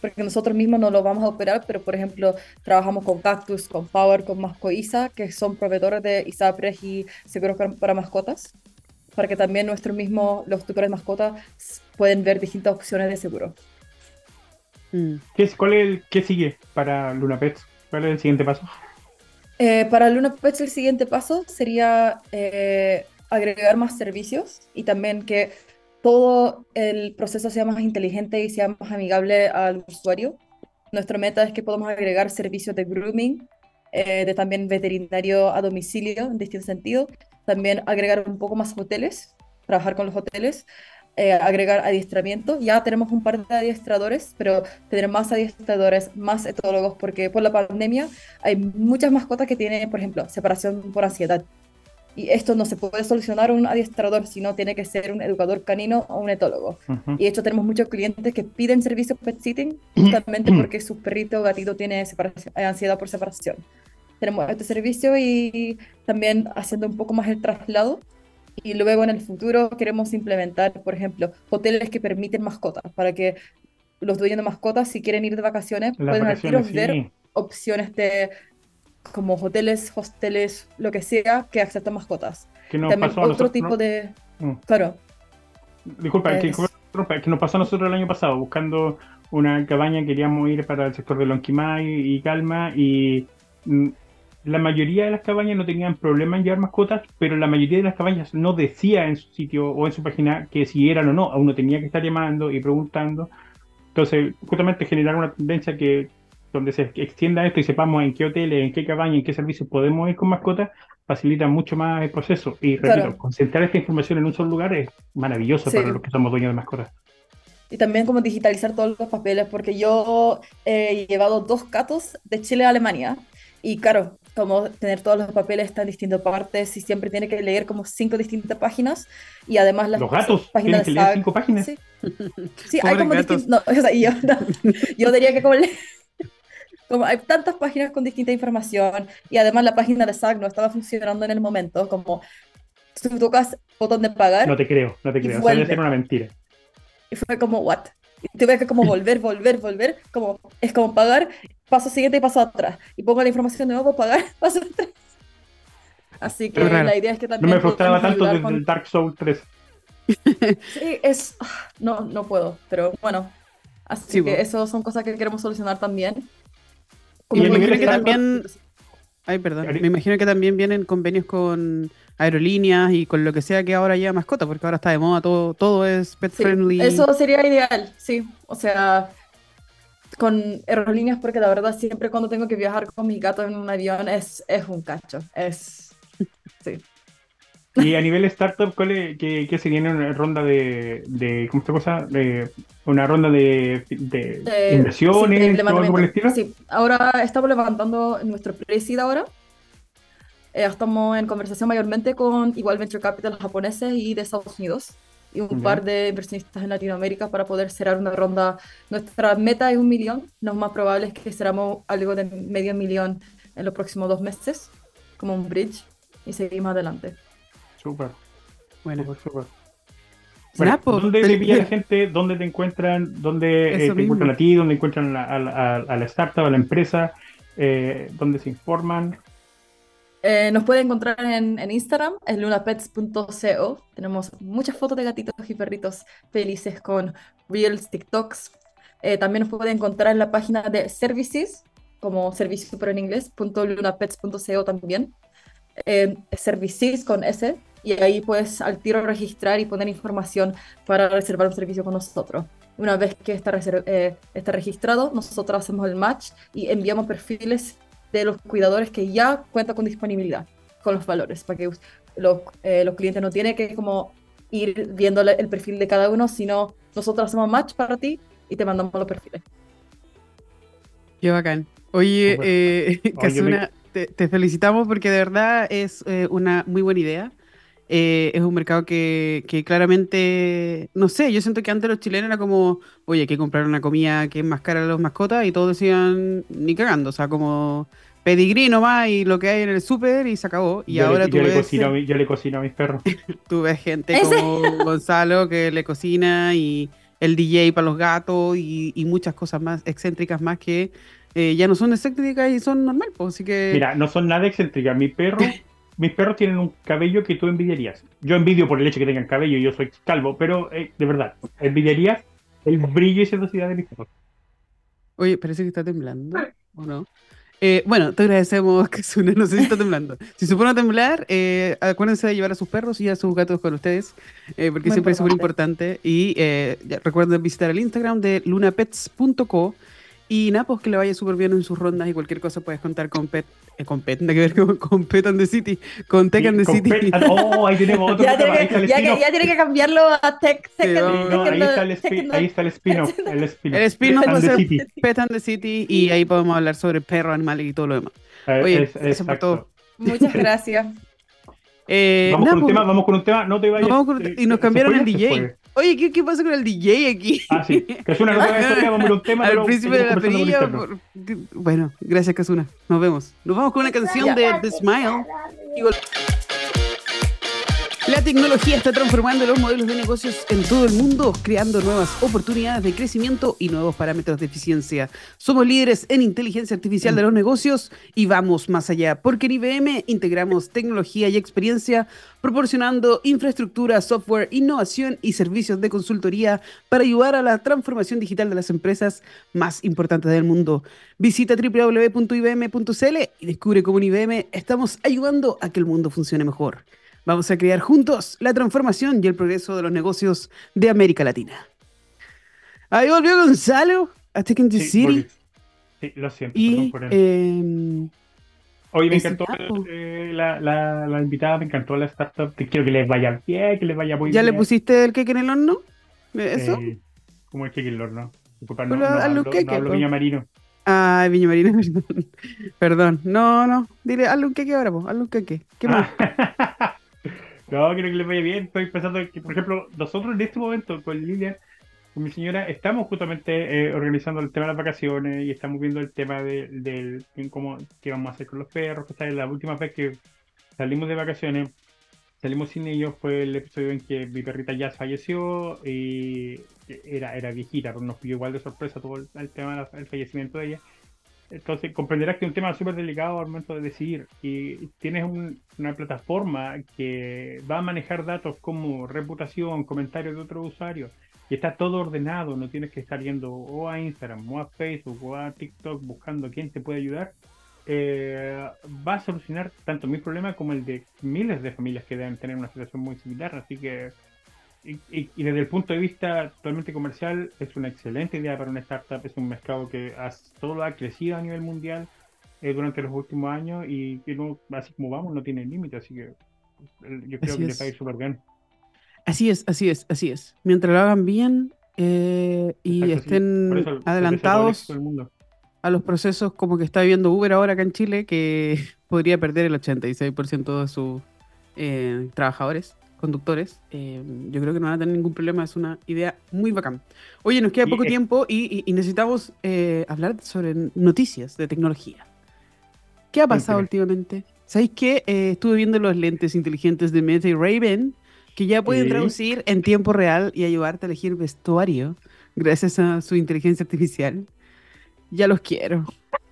porque nosotros mismos no lo vamos a operar, pero por ejemplo, trabajamos con Cactus, con Power, con Mascoisa, que son proveedores de ISAPRES y seguros para mascotas, para que también nuestros mismos, los tutores de mascotas, pueden ver distintas opciones de seguro.
Mm. ¿Qué, cuál es ¿Qué sigue para Luna Pets? ¿Cuál es el siguiente paso?
Eh, para Luna Pets el siguiente paso sería eh, agregar más servicios y también que todo el proceso sea más inteligente y sea más amigable al usuario. Nuestra meta es que podamos agregar servicios de grooming, eh, de también veterinario a domicilio en distintos sentidos, también agregar un poco más hoteles, trabajar con los hoteles, eh, agregar adiestramiento. Ya tenemos un par de adiestradores, pero tener más adiestradores, más etólogos, porque por la pandemia hay muchas mascotas que tienen, por ejemplo, separación por ansiedad. Y esto no se puede solucionar un adiestrador, sino tiene que ser un educador canino o un etólogo. Y de hecho tenemos muchos clientes que piden servicio pet sitting justamente porque su perrito o gatito tiene eh, ansiedad por separación. Tenemos este servicio y también haciendo un poco más el traslado. Y luego en el futuro queremos implementar, por ejemplo, hoteles que permiten mascotas, para que los dueños de mascotas, si quieren ir de vacaciones, puedan al ver opciones de como hoteles, hosteles, lo que sea, que aceptan mascotas.
Que También
otro tipo de... Mm. Claro.
Disculpa, es... que, que nos pasó a nosotros el año pasado, buscando una cabaña, queríamos ir para el sector de Lonquimay y Calma, y mm, la mayoría de las cabañas no tenían problema en llevar mascotas, pero la mayoría de las cabañas no decía en su sitio o en su página que si eran o no, uno tenía que estar llamando y preguntando. Entonces, justamente generar una tendencia que donde se extienda esto y sepamos en qué hoteles, en qué cabaña, en qué servicios podemos ir con mascotas, facilita mucho más el proceso. Y repito, concentrar esta información en un solo lugar es maravilloso para los que somos dueños de mascotas.
Y también como digitalizar todos los papeles, porque yo he llevado dos gatos de Chile a Alemania. Y claro, como tener todos los papeles en distintas partes y siempre tiene que leer como cinco distintas páginas y además las
los gatos páginas tienen que leer cinco páginas
sí, sí hay como distintos no, o sea, yo, yo diría que como como hay tantas páginas con distinta información y además la página de SAC no estaba funcionando en el momento, como tú tocas botón de pagar.
No te creo, no te creo, debe ser una mentira.
Y fue como, what? Y tuve que como volver, volver, volver, como, es como pagar, paso siguiente y paso atrás. Y pongo la información de nuevo, pagar, paso atrás. Así que la idea es que también...
No me frustraba tanto desde el Dark Souls 3.
Sí, es... No, no puedo, pero bueno. Así que eso son cosas que queremos solucionar también.
Me imagino que también. Ay, perdón. Me imagino que también vienen convenios con aerolíneas y con lo que sea que ahora lleva mascota, porque ahora está de moda, todo, todo es pet friendly.
Eso sería ideal, sí. O sea, con aerolíneas, porque la verdad siempre cuando tengo que viajar con mi gato en un avión es, es un cacho. Es. Sí.
Y a nivel startup, ¿cuál es, qué, qué sería una ronda de, de ¿cómo se cosa? De, una ronda de, de, inversiones,
sí, ahora estamos levantando nuestro pre ahora. Eh, estamos en conversación mayormente con igual Venture Capital japoneses y de Estados Unidos y un par de inversionistas en Latinoamérica para poder cerrar una ronda. Nuestra meta es un millón, lo más probable es que cerramos algo de medio millón en los próximos dos meses, como un bridge, y seguimos adelante.
Súper. Bueno. Súper, Bueno, ¿Dónde te pilla la gente? ¿Dónde te encuentran? ¿Dónde eh, te encuentran a ti? ¿Dónde encuentran a, la startup, a la empresa? Eh, ¿Dónde se informan?
Eh, nos puede encontrar en, en Instagram, en lunapets.co. Tenemos muchas fotos de gatitos y perritos felices con Reels, TikToks. también nos puede encontrar en la página de Services, como servicio pero en inglés, .lunapets.co también. Services con S, y ahí puedes al tiro registrar y poner información para reservar un servicio con nosotros. Una vez que está, eh, está registrado, nosotros hacemos el match y enviamos perfiles de los cuidadores que ya cuentan con disponibilidad, con los valores, para que los, eh, los clientes no tienen que como ir viendo el perfil de cada uno, sino nosotros hacemos match para ti y te mandamos los perfiles.
Qué bacán. Oye, eh, te, felicitamos porque de verdad es eh, una muy buena idea. Eh, es un mercado que, claramente, no sé, yo siento que antes los chilenos era como, oye, hay que comprar una comida que es más cara a los mascotas y todos decían, ni cagando, o sea, como pedigrí nomás y lo que hay en el súper y se acabó. Y ahora tú
yo
ves...
Le cocino, yo le cocino a mis perros.
tú ves gente como Gonzalo que le cocina y, el DJ para los gatos y, y muchas cosas más excéntricas más que eh, ya no son excéntricas y son normal, pues, así que...
Mira, no son nada excéntricas. Mi perro, mis perros tienen un cabello que tú envidiarías. Yo envidio por el hecho que tengan cabello, yo soy calvo, pero eh, de verdad, envidiarías el brillo y sedosidad de mis perros.
Oye, parece que está temblando, ¿o no? Eh, bueno, te agradecemos, Kazuna. No sé si está temblando. Si se pone a temblar, eh, acuérdense de llevar a sus perros y a sus gatos con ustedes, eh, porque
Muy
siempre es súper
importante.
importante. Y eh, recuerden visitar el Instagram de lunapets.co. Y nada, pues que le vaya súper bien en sus rondas y cualquier cosa puedes contar con Pet. eh, con Pet, nada que ver con, con Pet and the City. Con Tech and the
Con
City.
Oh, ahí tenemos otro
Ya tiene, que, ya, que-
spin-off.
ya tiene que cambiarlo a Tech.
Sí,
Tech-
vamos.
No,
Tech-
ahí está el, spin- ahí está el spin-off. El spin-off.
El spin-off
And
va a
the
ser
City.
Pet and the City y ahí podemos hablar sobre perros, animales y todo lo demás.
Eh,
Oye,
es-
eso por todo.
exacto.
Muchas gracias.
Eh,
Vamos con un
pues,
tema, vamos con un tema, no te vayas.
vamos con-
eh,
y nos
¿se
cambiaron el DJ. Oye, ¿qué, qué pasa con el DJ aquí?
Ah, sí. Que es una nota de historia, vamos a un tema.
Al
pero
principio de la
por
por- Bueno, gracias, Kazuna. Nos vemos. Nos vamos con una canción de The Smile. Y La tecnología está transformando los modelos de negocios en todo el mundo, creando nuevas oportunidades de crecimiento y nuevos parámetros de eficiencia. Somos líderes en inteligencia artificial de los negocios y vamos más allá, porque en IBM integramos tecnología y experiencia, proporcionando infraestructura, software, innovación y servicios de consultoría para ayudar a la transformación digital de las empresas más importantes del mundo. Visita www.ibm.cl y descubre cómo en IBM estamos ayudando a que el mundo funcione mejor. Vamos a crear juntos la transformación y el progreso de los negocios de América Latina. Ahí volvió Gonzalo a in the
Sí,
City.
Sí, lo siento.
Y
perdón por
eh,
Oye, me encantó eh, la, la, la invitada, me encantó la startup. Quiero que les vaya bien, que les vaya muy
¿ya le
bien.
pusiste el cake en el horno? ¿Eso?
Eh, ¿Cómo es que el horno? Disculpa, no,
Pues
no, hablo,
queque,
no hablo viña marino.
Ay, Viña Marina, perdón. Perdón. No, no. Dile, hazle un queque ahora, po. Hazle un queque. ¿Qué más?
Ah. no, quiero que les vaya bien. Estoy pensando que, por ejemplo, nosotros en este momento con Lilian, con mi señora, estamos justamente eh, organizando el tema de las vacaciones y estamos viendo el tema de, cómo qué vamos a hacer con los perros. Que está la última vez que salimos de vacaciones, salimos sin ellos, fue el episodio en que mi perrita ya falleció y era, era viejita, pero nos pilló igual de sorpresa todo el tema del fallecimiento de ella. Entonces comprenderás que es un tema súper delicado al momento de decidir. Y tienes un- una plataforma que va a manejar datos como reputación, comentarios de otros usuarios. Y está todo ordenado, no tienes que estar yendo o a Instagram, o a Facebook, o a TikTok buscando quién te puede ayudar. Eh, va a solucionar tanto mi problema como el de miles de familias que deben tener una situación muy similar. Así que, y, y- y desde el punto de vista totalmente comercial, es una excelente idea para una startup. Es un mercado que ha, solo ha crecido a nivel mundial eh, durante los últimos años y que no, así como vamos, no tiene límite. Así que yo creo
Así
que
es.
les va a ir súper bien.
Así es, así es, así es. Mientras lo hagan bien eh, y
Exacto, sí. Por
estén
eso
adelantados a los procesos como que está viviendo Uber ahora acá en Chile, que podría perder el 86% de sus eh, trabajadores, conductores, eh, yo creo que no van a tener ningún problema, es una idea muy bacán. Oye, nos queda poco tiempo y, y- y necesitamos eh, hablar sobre noticias de tecnología. ¿Qué ha pasado últimamente? ¿Sabéis que estuve viendo los lentes inteligentes de Meta y Ray-Ban que ya pueden
Sí.
traducir en tiempo real y ayudarte a elegir vestuario gracias a su inteligencia artificial? Ya los quiero.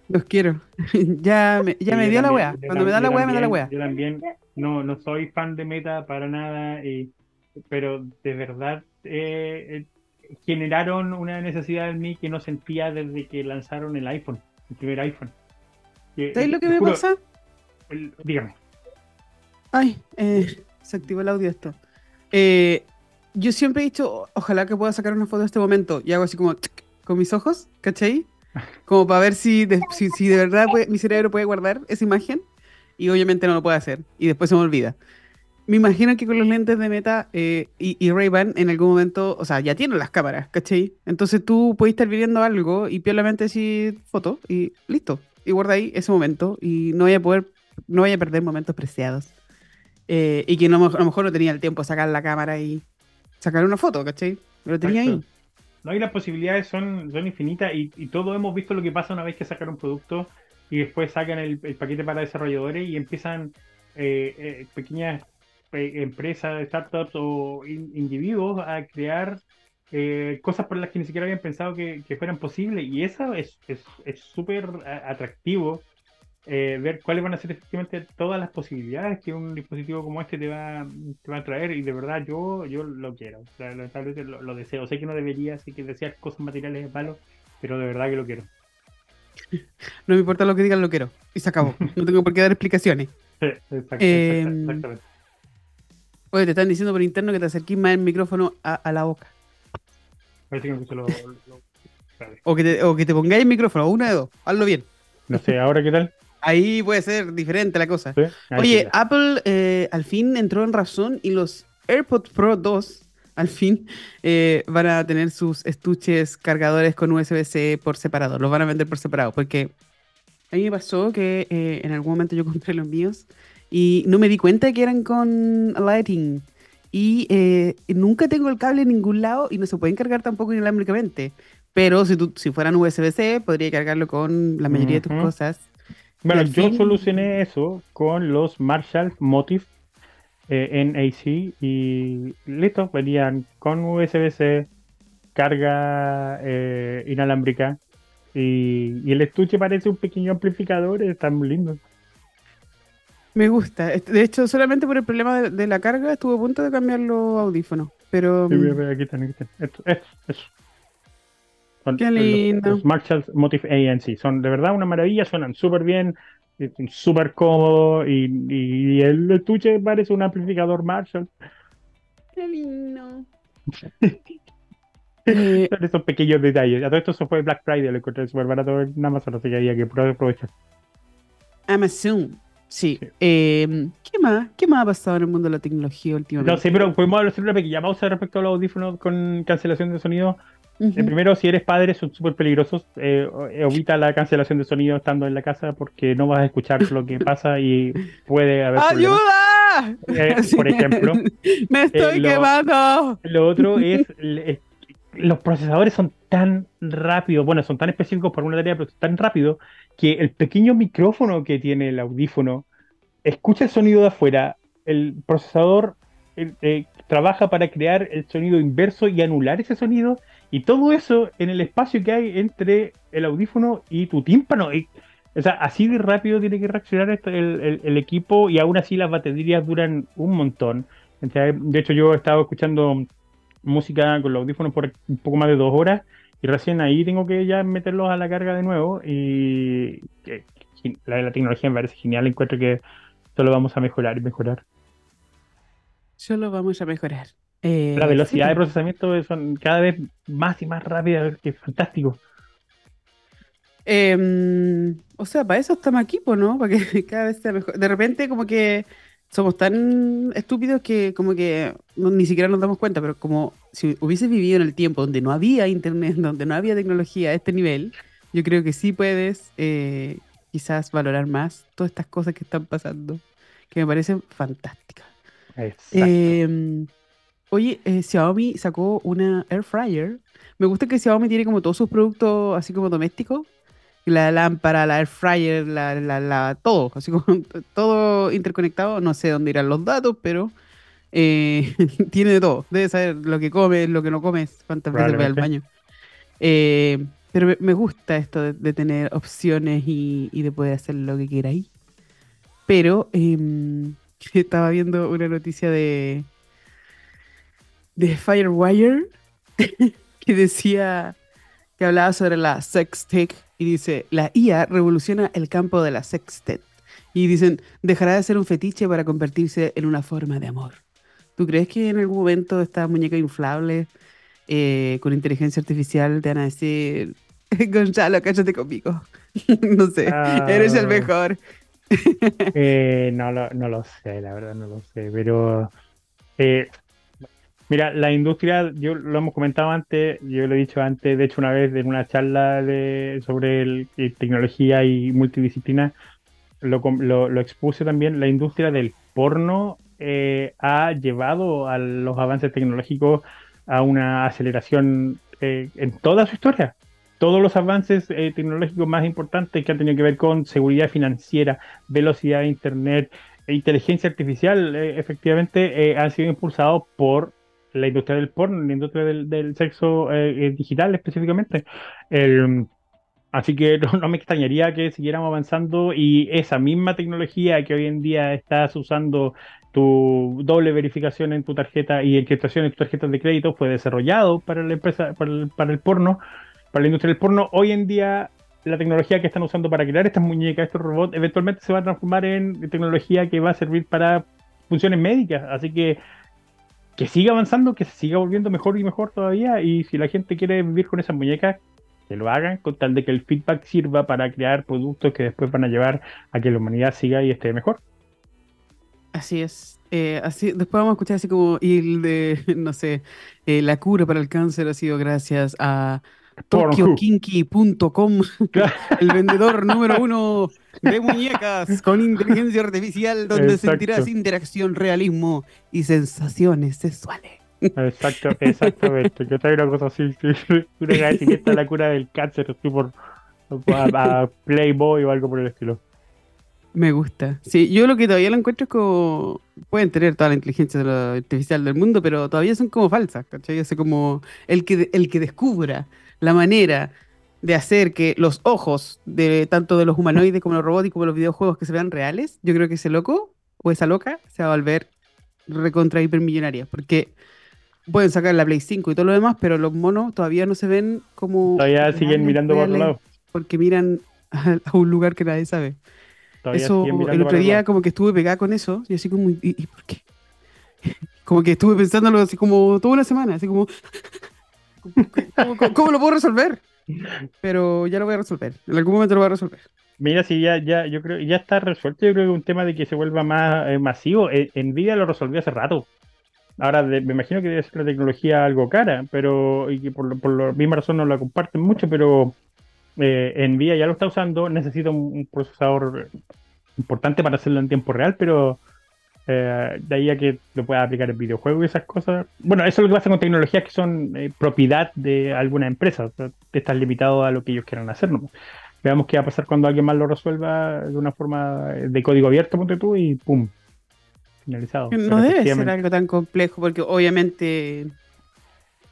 Los quiero. ya me, ya me dio la weá. Cuando me da la weá, me da la weá.
Yo también no, no soy fan de Meta para nada, y, pero de verdad eh, eh, generaron una necesidad en mí que no sentía desde que lanzaron el iPhone, el primer iPhone. Que,
¿Sabéis lo que me
juro,
pasa?
el- dígame.
Ay, eh, se activó el audio esto. Eh, yo siempre he dicho, ojalá que pueda sacar una foto de este momento. Y hago así como con mis ojos, ¿cachai? Como para ver si de, si, si de verdad puede- mi cerebro puede guardar esa imagen. Y obviamente no lo puede hacer. Y después se me olvida. Me imagino que con los lentes de Meta eh, y, y Ray-Ban en algún momento, o sea, ya tienen las cámaras, ¿cachai? Entonces tú puedes estar viendo algo y piolamente decir foto y listo. Y guarda ahí ese momento y no vaya a poder, no vaya a perder momentos preciados. Eh, y que no, a lo mejor no tenía el tiempo de sacar la cámara y sacar una foto, ¿cachai? Lo tenía ahí.
No, y las posibilidades son, son infinitas y, y todos hemos visto lo que pasa una vez que sacan un producto y después sacan el, paquete para desarrolladores y empiezan eh, eh, pequeñas eh, empresas, startups o in- individuos a crear eh, cosas por las que ni siquiera habían pensado que, que fueran posibles. Y eso es súper es, atractivo eh, ver cuáles van a ser efectivamente todas las posibilidades que un dispositivo como este te va, te va a traer. Y de verdad yo, yo lo quiero, lo, lo, deseo. Sé que no debería, sé que desear cosas materiales es malo, pero de verdad que lo quiero.
No me importa lo que digan, lo quiero. Y se acabó. No tengo por qué dar explicaciones.
Em, exactamente.
Oye, te están diciendo por interno que te acerques más el micrófono a, la boca.
Parece que lo,
o, que te, o que te pongáis el micrófono, una de dos. Hazlo bien.
No sé, ¿ahora qué tal?
Ahí puede ser diferente la cosa. Oye, Apple eh, al fin entró en razón y los AirPods Pro 2 al fin eh, van a tener sus estuches cargadores con USB-C por separado. Los van a vender por separado. Porque a mí me pasó que eh, en algún momento yo compré los míos y no me di cuenta que eran con Lighting. Y nunca tengo el cable en ningún lado y no se pueden cargar tampoco inalámbricamente. Pero si, si fueran USB-C, podría cargarlo con la mayoría de tus cosas.
Bueno, yo solucioné eso con los Marshall Motif eh, NAC y listo, venían con USB-C, carga eh, inalámbrica y, el estuche parece un pequeño amplificador, está muy lindo.
Me gusta. De hecho, solamente por el problema de, la carga estuve a punto de cambiar los audífonos. Pero.
Sí, aquí están, aquí están. Esto, esto, eso.
Qué lindo.
Los, Marshall Motive ANC. Son de verdad una maravilla, suenan súper bien, súper cómodos y, el estuche parece un amplificador Marshall.
Qué lindo.
eh, esos pequeños detalles. A todo esto se fue Black Friday, lo encontré súper barato en Amazon, así que había que aprovechar.
Amazon. Sí. Eh, ¿Qué más? ¿Qué más ha pasado en el mundo de la tecnología últimamente?
No sé, pero podemos hacer una pequeña pausa respecto a los audífonos con cancelación de sonido. Uh primero, si eres padre, son súper peligrosos. Eh, evita la cancelación de sonido estando en la casa porque no vas a escuchar lo que pasa y puede haber.
¡Ayuda!
Eh, por ejemplo.
¡Me estoy quemando!
Lo otro es, Los procesadores son tan rápidos, bueno, son tan específicos por una tarea, pero tan rápido que el pequeño micrófono que tiene el audífono escucha el sonido de afuera. El procesador trabaja para crear el sonido inverso y anular ese sonido y todo eso en el espacio que hay entre el audífono y tu tímpano. o sea, así de rápido tiene que reaccionar el, equipo y aún así las baterías duran un montón. De hecho, yo he estado escuchando música con los audífonos por un poco más de dos horas y recién ahí tengo que ya meterlos a la carga de nuevo y la, la tecnología me parece genial, encuentro que solo vamos a mejorar y mejorar.
Solo vamos a mejorar.
Eh, la velocidad de procesamiento es cada vez más y más rápida, que es fantástico.
Em, o sea, para eso estamos aquí, ¿no? Para que cada vez sea mejor. De repente, como que somos tan estúpidos que como que ni siquiera nos damos cuenta, pero como si hubieses vivido en el tiempo donde no había internet, donde no había tecnología a este nivel, yo creo que sí puedes eh, quizás valorar más todas estas cosas que están pasando, que me parecen fantásticas. Eh, Oye, eh, Xiaomi sacó una air fryer. Me gusta que Xiaomi tiene como todos sus productos así como domésticos. La lámpara, la air fryer, la, la, todo, así como todo interconectado. No sé dónde irán los datos, pero eh, tiene de todo. Debe saber lo que comes, lo que no comes, cuántas veces va al baño. Eh, pero me, gusta esto de, tener opciones y, de poder hacer lo que queráis. Pero em, estaba viendo una noticia de, de Firewire que decía que hablaba sobre la sextech y dice, la IA revoluciona el campo de la sextet. Y dicen, dejará de ser un fetiche para convertirse en una forma de amor. ¿Tú crees que en algún momento estas muñecas inflables eh, con inteligencia artificial te van a decir, Gonzalo, cállate conmigo? no sé, eres el ah. mejor.
Eh, no, lo, no lo sé, la verdad no lo sé, pero eh, Mira, la industria, yo lo hemos comentado antes, yo lo he dicho antes, de hecho una vez en una charla de, sobre el, eh, tecnología y multidisciplina, lo, lo, expuse también, la industria del porno eh, ha llevado a los avances tecnológicos a una aceleración eh, en toda su historia. Todos los avances tecnológicos más importantes que han tenido que ver con seguridad financiera, velocidad de Internet, e inteligencia artificial, efectivamente, han sido impulsados por la industria del porno, la industria del, del sexo eh, eh, digital específicamente. El, así que no, no me extrañaría que siguiéramos avanzando y esa misma tecnología que hoy en día estás usando tu doble verificación en tu tarjeta y encriptación en tus tarjetas de crédito fue desarrollado para la empresa, para el, para el porno, para la industria del porno. Hoy en día la tecnología que están usando para crear estas muñecas, estos robots, eventualmente se va a transformar en tecnología que va a servir para funciones médicas. Así que que siga avanzando, que se siga volviendo mejor y mejor todavía. Y si la gente quiere vivir con esas muñecas, que lo hagan, con tal de que el feedback sirva para crear productos que después van a llevar a que la humanidad siga y esté mejor.
Así es. Eh, así, después vamos a escuchar así como, y el de, no sé, eh, la cura para el cáncer ha sido gracias a tokyokinky.com, el vendedor número uno de muñecas con inteligencia artificial, donde
Exacto.
sentirás interacción, realismo y sensaciones sexuales.
Exacto, exactamente. Yo traigo una cosa así, una etiqueta la cura del cáncer, así por a, a Playboy o algo por el estilo.
Me gusta. Sí, yo lo que todavía lo encuentro es como. Pueden tener toda la inteligencia artificial del mundo, pero todavía son como falsas, ¿cachai? Así como el que, el que descubra la manera de hacer que los ojos de tanto de los humanoides como los robots y como los videojuegos que se vean reales, yo creo que ese loco o esa loca se va a volver recontra hipermillonaria. Porque pueden sacar la Play 5 y todo lo demás, pero los monos todavía no se ven como.
Todavía siguen mirando para otro lado.
Porque miran a, a un lugar que nadie sabe.
Todavía
Eso, el otro día como que estuve pegada con eso, y así como, ¿y, y por qué? Como que estuve pensándolo así como toda una semana, así como, ¿cómo, cómo- cómo lo puedo resolver? Pero ya lo voy a resolver, en algún momento lo voy a resolver.
Mira, si ya, ya, yo creo, ya está resuelto, yo creo que es un tema de que se vuelva más eh, masivo. Eh, Nvidia lo resolvió hace rato. Ahora, me imagino que debe ser la tecnología algo cara, pero, y que por, por la misma razón no la comparten mucho, pero eh, Nvidia ya lo está usando, necesita un procesador importante para hacerlo en tiempo real, pero eh, de ahí a que lo pueda aplicar en videojuegos y esas cosas. Bueno, eso es lo que pasa con tecnologías que son eh, propiedad de alguna empresa. O sea, estás limitado a lo que ellos quieran hacer. ¿no? Veamos qué va a pasar cuando alguien más lo resuelva de una forma de código abierto, ponte tú, y ¡pum! Finalizado. Pero
No debe ser algo tan complejo, porque obviamente,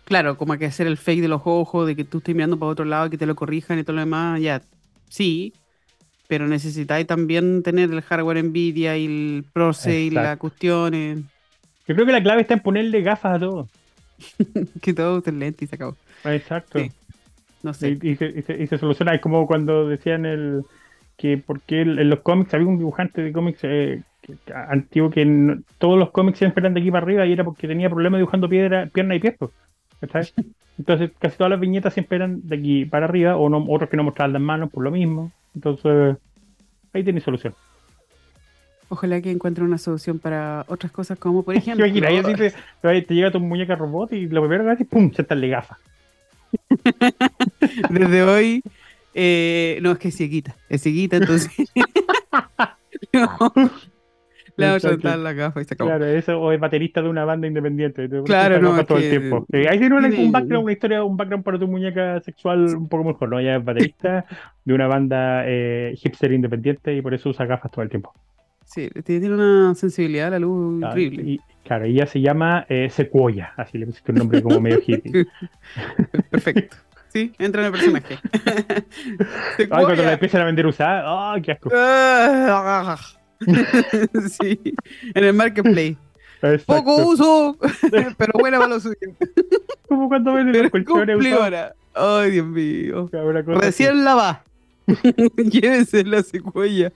claro, como hay que hacer el fake de los ojos, de que tú estés mirando para otro lado y que te lo corrijan y todo lo demás, ya, sí, pero necesitáis también tener el hardware Nvidia y el Proce y la
Exacto.
cuestión, eh,
Yo creo que la clave está en ponerle gafas a todo.
que todo esté lento y se acabó.
Exacto.
Sí. No sé.
Y, y se, y se- y se soluciona. Es como cuando decían el que porque en los cómics había un dibujante de cómics eh, que- antiguo que no- todos los cómics siempre eran de aquí para arriba y era porque tenía problemas dibujando piedra, pierna y pies. Entonces casi todas las viñetas siempre eran de aquí para arriba o no, otros que no mostraban las manos por lo mismo. Entonces ahí tenéis solución.
Ojalá que encuentre una solución para otras cosas, como por ejemplo.
Imagina, ahí así te, llega tu muñeca robot y lo primero que haces, ¡pum! sentarle gafas.
Desde hoy. eh, no, es que es cieguita. Es cieguita, entonces. Le vamos a
Exacto.
saltar la gafa y se acabó.
Claro, eso, o es baterista de una banda independiente. te-
Claro, no,
todo
que-
el tiempo. Eh, ahí tiene un background, una historia, un background para tu muñeca sexual un poco mejor, ¿no? Ella es baterista de una banda eh, hipster independiente y por eso usa gafas todo el tiempo.
Sí, tiene una sensibilidad a la luz
Ah,
increíble.
Y, claro, ella se llama eh, Sequoia, así le pusiste un nombre como medio hippie.
Perfecto. Sí, entra en el personaje.
Ay, cuando la empiezan a vender usada, ¡ay, qué asco!
Ah, sí, en el marketplace.
Exacto.
Poco uso, pero buena para lo siguiente.
Como cuando
Pero
los colchones usados.
Ay, Dios mío. Recién lavada. Llévese la secuella.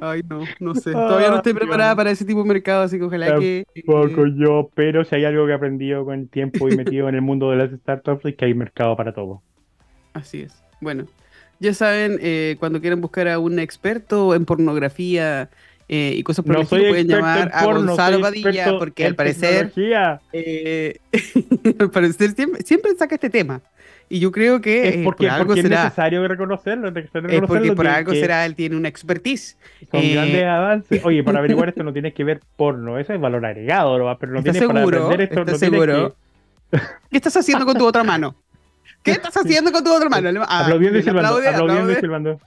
Ay, no, no sé. Todavía no estoy
Ay,
preparada para ese tipo de mercado, así que ojalá que. eh,
Poco yo, pero si hay algo que he aprendido con el tiempo y metido en el mundo de las startups es que hay mercado para todo.
Así es. Bueno, ya saben, eh, cuando quieran buscar a un experto en pornografía eh, y cosas por
No
el estilo, pueden llamar a
porno,
Gonzalo Padilla, porque al parecer, eh, al parecer siempre, siempre saca este tema. Y yo creo que
Es
eh,
porque,
por algo
porque es
será.
necesario reconocerlo. Es necesario
Es porque
reconocerlo
por
que-
algo
que
será, él tiene una expertise.
Son
Eh,
grandes avances. Oye, para averiguar esto no tienes que ver porno, eso es valor agregado, ¿no? pero no
¿Estás
tienes para
seguro?
aprender esto.
¿Estás
no
seguro? ¿Qué estás haciendo con tu otra mano? ¿Qué estás haciendo con tu otra mano?
que...
Ah,
aplaudiendo y silbando,
aplaude,
aplaudiendo y silbando.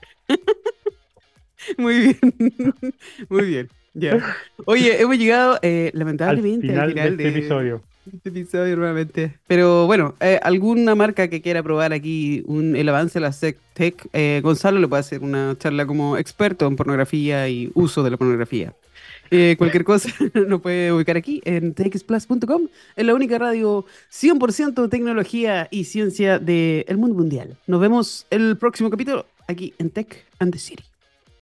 Muy bien. Muy bien. Ya. Oye, hemos llegado eh,
Al
lamentablemente
final
al
de
final
este
de,
episodio.
Este episodio nuevamente. Pero bueno, eh, alguna marca que quiera probar aquí un, el avance de la SecTech, eh, Gonzalo le puede hacer una charla como experto en pornografía y uso de la pornografía. Eh, cualquier cosa nos puede ubicar aquí en txplus.com, en la única radio 100% tecnología y ciencia del mundo mundial. Nos vemos el próximo capítulo aquí en Tech and the City.